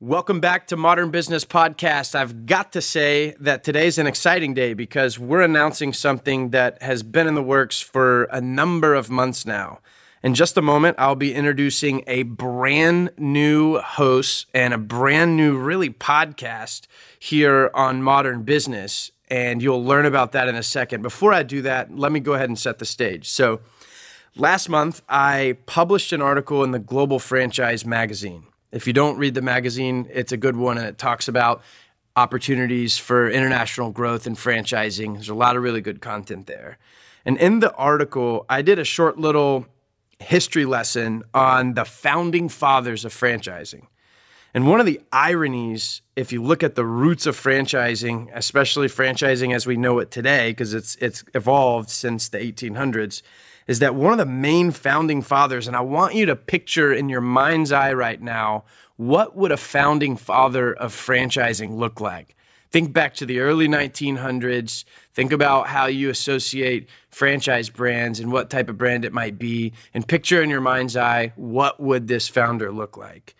Welcome back to Modern Business Podcast. I've got to say that today's an exciting day because we're announcing something that has been in the works for a number of months now. In just a moment, I'll be introducing a brand new host and a brand new, really, podcast here on Modern Business. And you'll learn about that in a second. Before I do that, let me go ahead and set the stage. So, last month, I published an article in the Global Franchise Magazine. If you don't read the magazine, it's a good one and it talks about opportunities for international growth and franchising. There's a lot of really good content there. And in the article, I did a short little history lesson on the founding fathers of franchising. And one of the ironies, if you look at the roots of franchising, especially franchising as we know it today, because it's it's evolved since the 1800s, is that one of the main founding fathers, and I want you to picture in your mind's eye right now, what would a founding father of franchising look like? Think back to the early 1900s. Think about how you associate franchise brands and what type of brand it might be, and picture in your mind's eye what would this founder look like.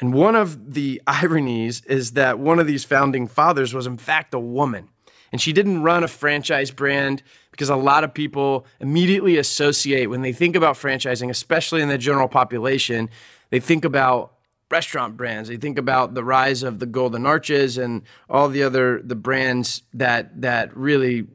And one of the ironies is that one of these founding fathers was, in fact, a woman. And she didn't run a franchise brand because a lot of people immediately associate when they think about franchising, especially in the general population, they think about restaurant brands. They think about the rise of the Golden Arches and all the other the brands that that really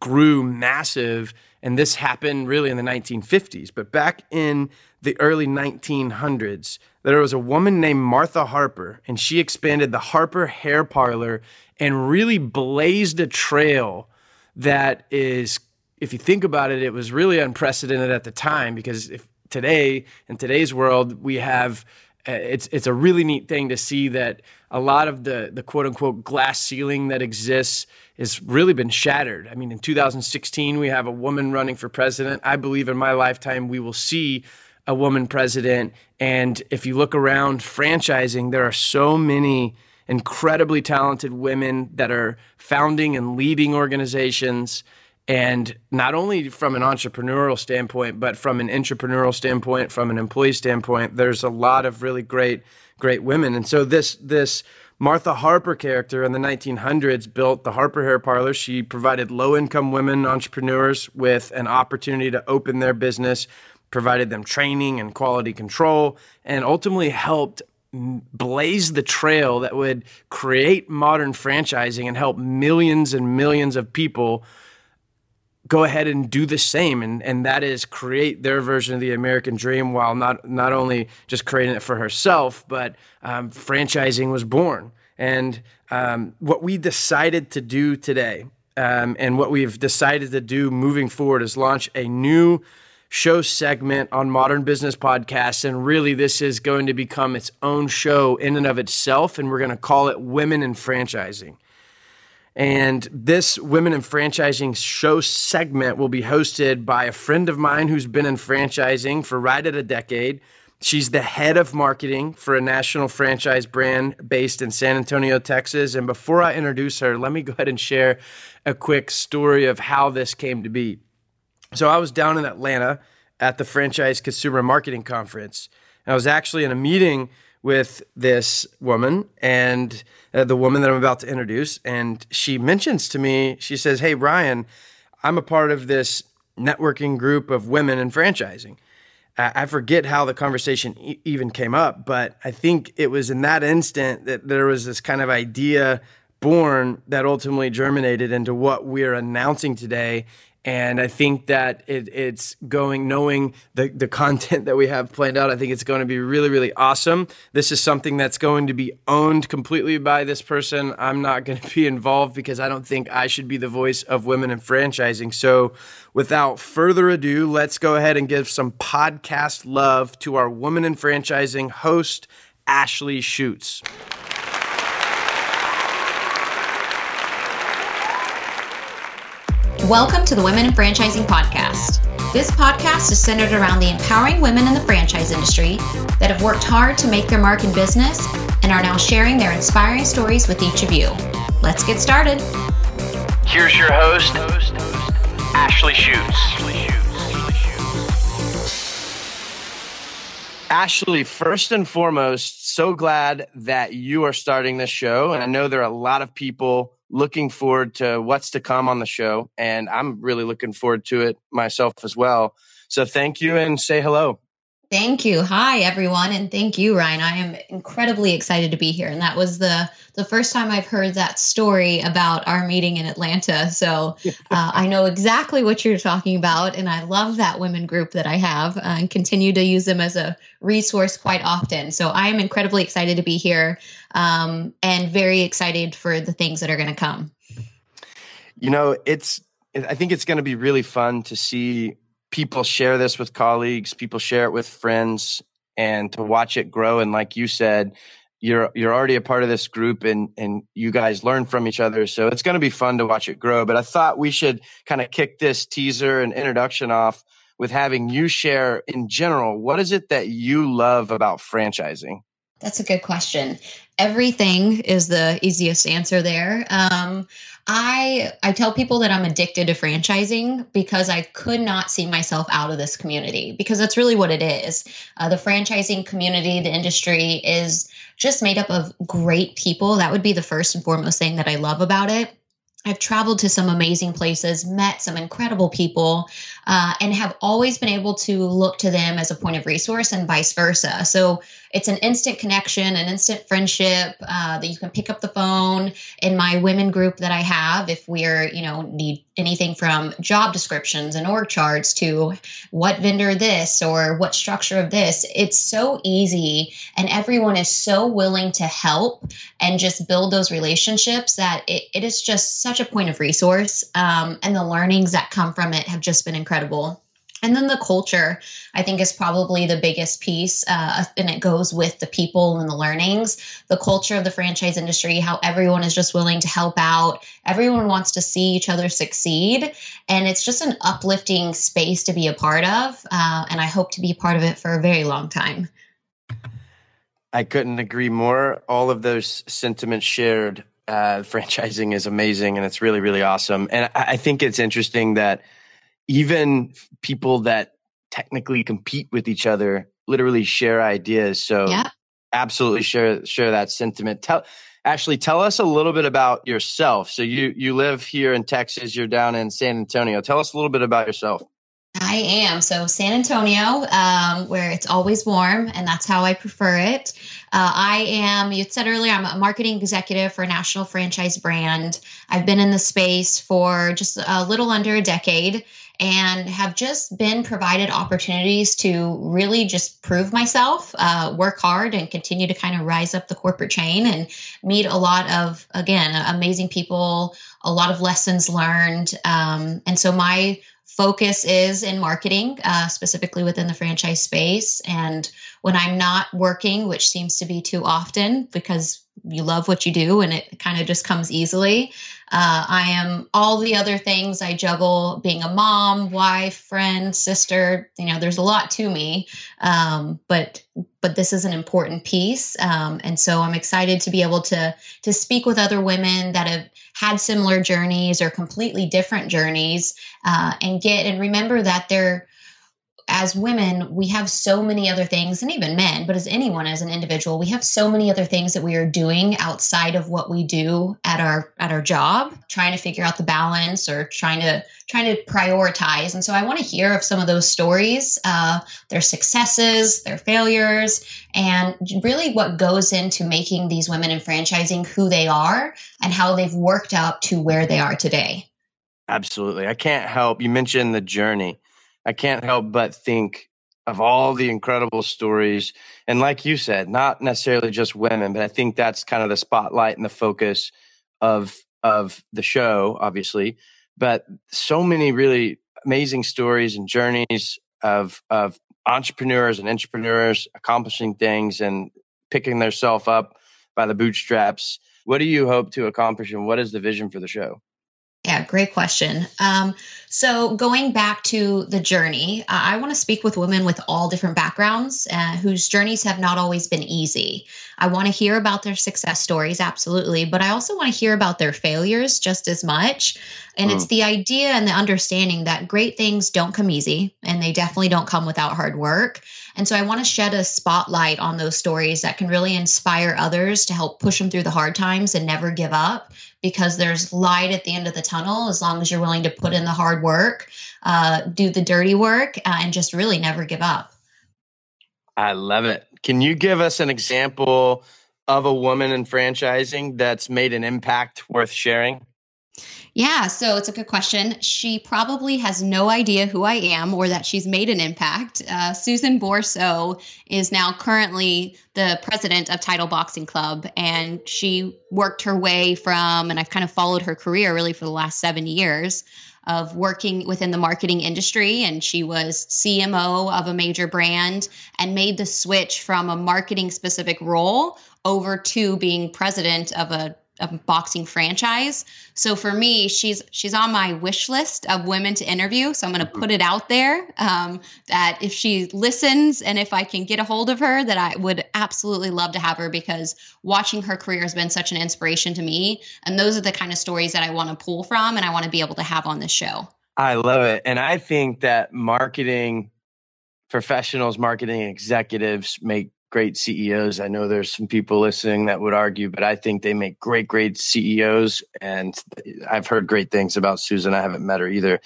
grew massive and this happened really in the 1950s. But back in the early 1900s, there was a woman named Martha Harper, and she expanded the Harper Hair Parlor and really blazed a trail that is, if you think about it, it was really unprecedented at the time because if today, in today's world, we have uh, it's it's a really neat thing to see that a lot of the the quote unquote glass ceiling that exists has really been shattered. I mean, in 2016, we have a woman running for president. I believe in my lifetime we will see a woman president. And if you look around franchising, there are so many incredibly talented women that are founding and leading organizations. And not only from an entrepreneurial standpoint, but from an entrepreneurial standpoint, from an employee standpoint, there's a lot of really great, great women. And so this this Martha Harper character in the 1900s built the Harper Hair Parlor. She provided low income women entrepreneurs with an opportunity to open their business, provided them training and quality control, and ultimately helped blaze the trail that would create modern franchising and help millions and millions of people go ahead and do the same and and that is create their version of the American dream while not not only just creating it for herself but um, franchising was born and um, what we decided to do today um, and what we've decided to do moving forward is launch a new show segment on Modern Business Podcasts. And really, this is going to become its own show in and of itself. And we're going to call it Women in Franchising. And this Women in Franchising show segment will be hosted by a friend of mine who's been in franchising for right at a decade. She's the head of marketing for a national franchise brand based in San Antonio, Texas. And before I introduce her, let me go ahead and share a quick story of how this came to be. So I was down in Atlanta at the Franchise Consumer Marketing Conference. And I was actually in a meeting with this woman and uh, the woman that I'm about to introduce. And she mentions to me, she says, Hey, Ryan, I'm a part of this networking group of women in franchising. I forget how the conversation e- even came up, but I think it was in that instant that there was this kind of idea born that ultimately germinated into what we're announcing today and I think that it, it's going, knowing the, the content that we have planned out, I think it's going to be really, really awesome. This is something that's going to be owned completely by this person. I'm not going to be involved because I don't think I should be the voice of women in franchising. So, without further ado, let's go ahead and give some podcast love to our Women in Franchising host, Ashley Schutz. Welcome to the Women in Franchising Podcast. This podcast is centered around the empowering women in the franchise industry that have worked hard to make their mark in business and are now sharing their inspiring stories with each of you. Let's get started. Here's your host, Ashley Schutz. Ashley, first and foremost, so glad that you are starting this show. And I know there are a lot of people looking forward to what's to come on the show. And I'm really looking forward to it myself as well. So thank you and say hello. Thank you. Hi, everyone. And thank you, Ryan. I am incredibly excited to be here. And that was the, the first time I've heard that story about our meeting in Atlanta. So uh, I know exactly what you're talking about. And I love that women group that I have uh, and continue to use them as a resource quite often. So I am incredibly excited to be here um, and very excited for the things that are going to come. You know, it's, I think it's going to be really fun to see people share this with colleagues, people share it with friends, and to watch it grow. And like you said, you're you're already a part of this group, and and you guys learn from each other. So it's going to be fun to watch it grow. But I thought we should kind of kick this teaser and introduction off with having you share in general. What is it that you love about franchising? That's a good question. Everything is the easiest answer there. Um, I I tell people that I'm addicted to franchising because I could not see myself out of this community because that's really what it is. Uh, the franchising community, the industry is just made up of great people. That would be the first and foremost thing that I love about it. I've traveled to some amazing places, met some incredible people, uh, and have always been able to look to them as a point of resource and vice versa. So it's an instant connection, an instant friendship uh, that you can pick up the phone. In my women group that I have, if we're, you know, need anything from job descriptions and org charts to what vendor this or what structure of this, it's so easy. And everyone is so willing to help and just build those relationships that it, it is just such a point of resource. Um, and the learnings that come from it have just been incredible. And then the culture, I think, is probably the biggest piece, uh, and it goes with the people and the learnings. The culture of the franchise industry, how everyone is just willing to help out, everyone wants to see each other succeed, and it's just an uplifting space to be a part of. Uh, and I hope to be part of it for a very long time. I couldn't agree more. All of those sentiments shared. Uh, franchising is amazing, and it's really, really awesome. And I, I think it's interesting that even people that technically compete with each other literally share ideas. So yeah. absolutely share share that sentiment. Tell Ashley, tell us a little bit about yourself. So you you live here in Texas, you're down in San Antonio. Tell us a little bit about yourself. I am. So, San Antonio, um, where it's always warm, and that's how I prefer it. Uh, I am, you said earlier, I'm a marketing executive for a national franchise brand. I've been in the space for just a little under a decade and have just been provided opportunities to really just prove myself, uh, work hard, and continue to kind of rise up the corporate chain and meet a lot of, again, amazing people, a lot of lessons learned. Um, and so my focus is in marketing, uh, specifically within the franchise space. And when I'm not working, which seems to be too often because you love what you do and it kind of just comes easily, uh, I am all the other things I juggle being a mom, wife, friend, sister. You know, there's a lot to me, um, but but this is an important piece, um, and so I'm excited to be able to to speak with other women that have had similar journeys or completely different journeys, uh, and get and remember that they're as women, we have so many other things, and even men, but as anyone, as an individual, we have so many other things that we are doing outside of what we do at our at our job, trying to figure out the balance or trying to trying to prioritize. And so, I want to hear of some of those stories, uh, their successes, their failures, and really what goes into making these women in franchising who they are and how they've worked up to where they are today. Absolutely, I can't help. You mentioned the journey I can't help but think of all the incredible stories. And like you said, not necessarily just women, but I think that's kind of the spotlight and the focus of of the show, obviously. But so many really amazing stories and journeys of of entrepreneurs and entrepreneurs accomplishing things and picking themselves up by the bootstraps. What do you hope to accomplish and what is the vision for the show? Yeah, great question. Um, So, going back to the journey, uh, I want to speak with women with all different backgrounds uh, whose journeys have not always been easy. I want to hear about their success stories, absolutely, but I also want to hear about their failures just as much. And mm. it's the idea and the understanding that great things don't come easy and they definitely don't come without hard work. And so I want to shed a spotlight on those stories that can really inspire others to help push them through the hard times and never give up because there's light at the end of the tunnel as long as you're willing to put in the hard work, uh, do the dirty work, uh, and just really never give up. I love it. Can you give us an example of a woman in franchising that's made an impact worth sharing? Yeah, so it's a good question. She probably has no idea who I am or that she's made an impact. Uh, Susan Borso is now currently the president of Title Boxing Club, and she worked her way from, and I've kind of followed her career really for the last seven years of working within the marketing industry. And she was CMO of a major brand and made the switch from a marketing specific role over to being president of a a boxing franchise. So for me, she's she's on my wish list of women to interview. So I'm going to put it out there um, that if she listens and if I can get a hold of her, that I would absolutely love to have her because watching her career has been such an inspiration to me. And those are the kind of stories that I want to pull from and I want to be able to have on this show. I love it, and I think that marketing professionals, marketing executives make great CEOs. I know there's some people listening that would argue, but I think they make great, great CEOs. And I've heard great things about Susan. I haven't met her either.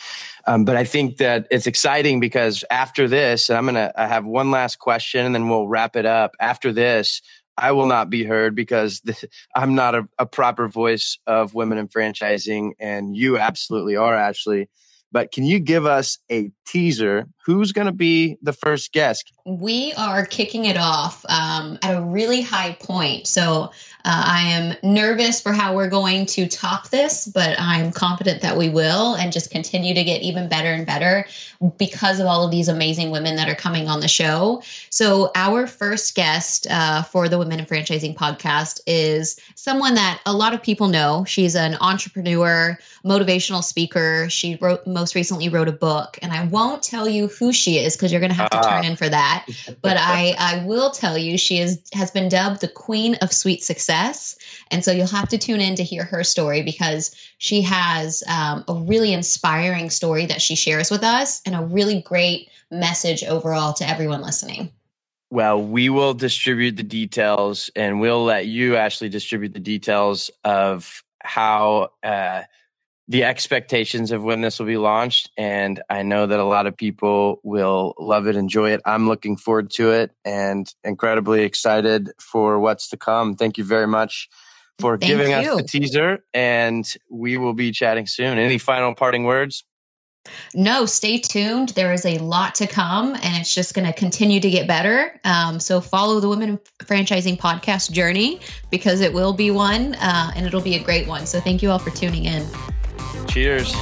Um, but I think that it's exciting because after this, I'm going to I have one last question and then we'll wrap it up. After this, I will not be heard because I'm not a, a proper voice of women in franchising. And you absolutely are, Ashley. But can you give us a teaser? Who's going to be the first guest? We are kicking it off um, at a really high point. So uh, I am nervous for how we're going to top this, but I'm confident that we will and just continue to get even better and better because of all of these amazing women that are coming on the show. So, our first guest uh, for the Women in Franchising podcast is someone that a lot of people know. She's an entrepreneur, motivational speaker. She wrote most recently wrote a book, and I won't tell you who she is because you're going to have to turn ah. in for that. But I, I will tell you she is has been dubbed the Queen of Sweet Success, and so you'll have to tune in to hear her story because she has um, a really inspiring story that she shares with us and a really great message overall to everyone listening. Well, we will distribute the details and we'll let you actually distribute the details of how uh, the expectations of when this will be launched. And I know that a lot of people will love it, enjoy it. I'm looking forward to it and incredibly excited for what's to come. Thank you very much for Thank giving you. us the teaser, and we will be chatting soon. Any final parting words? No, stay tuned. There is a lot to come, and it's just going to continue to get better. Um, so follow the Women Franchising Podcast journey because it will be one, uh, and it'll be a great one. So thank you all for tuning in. Cheers.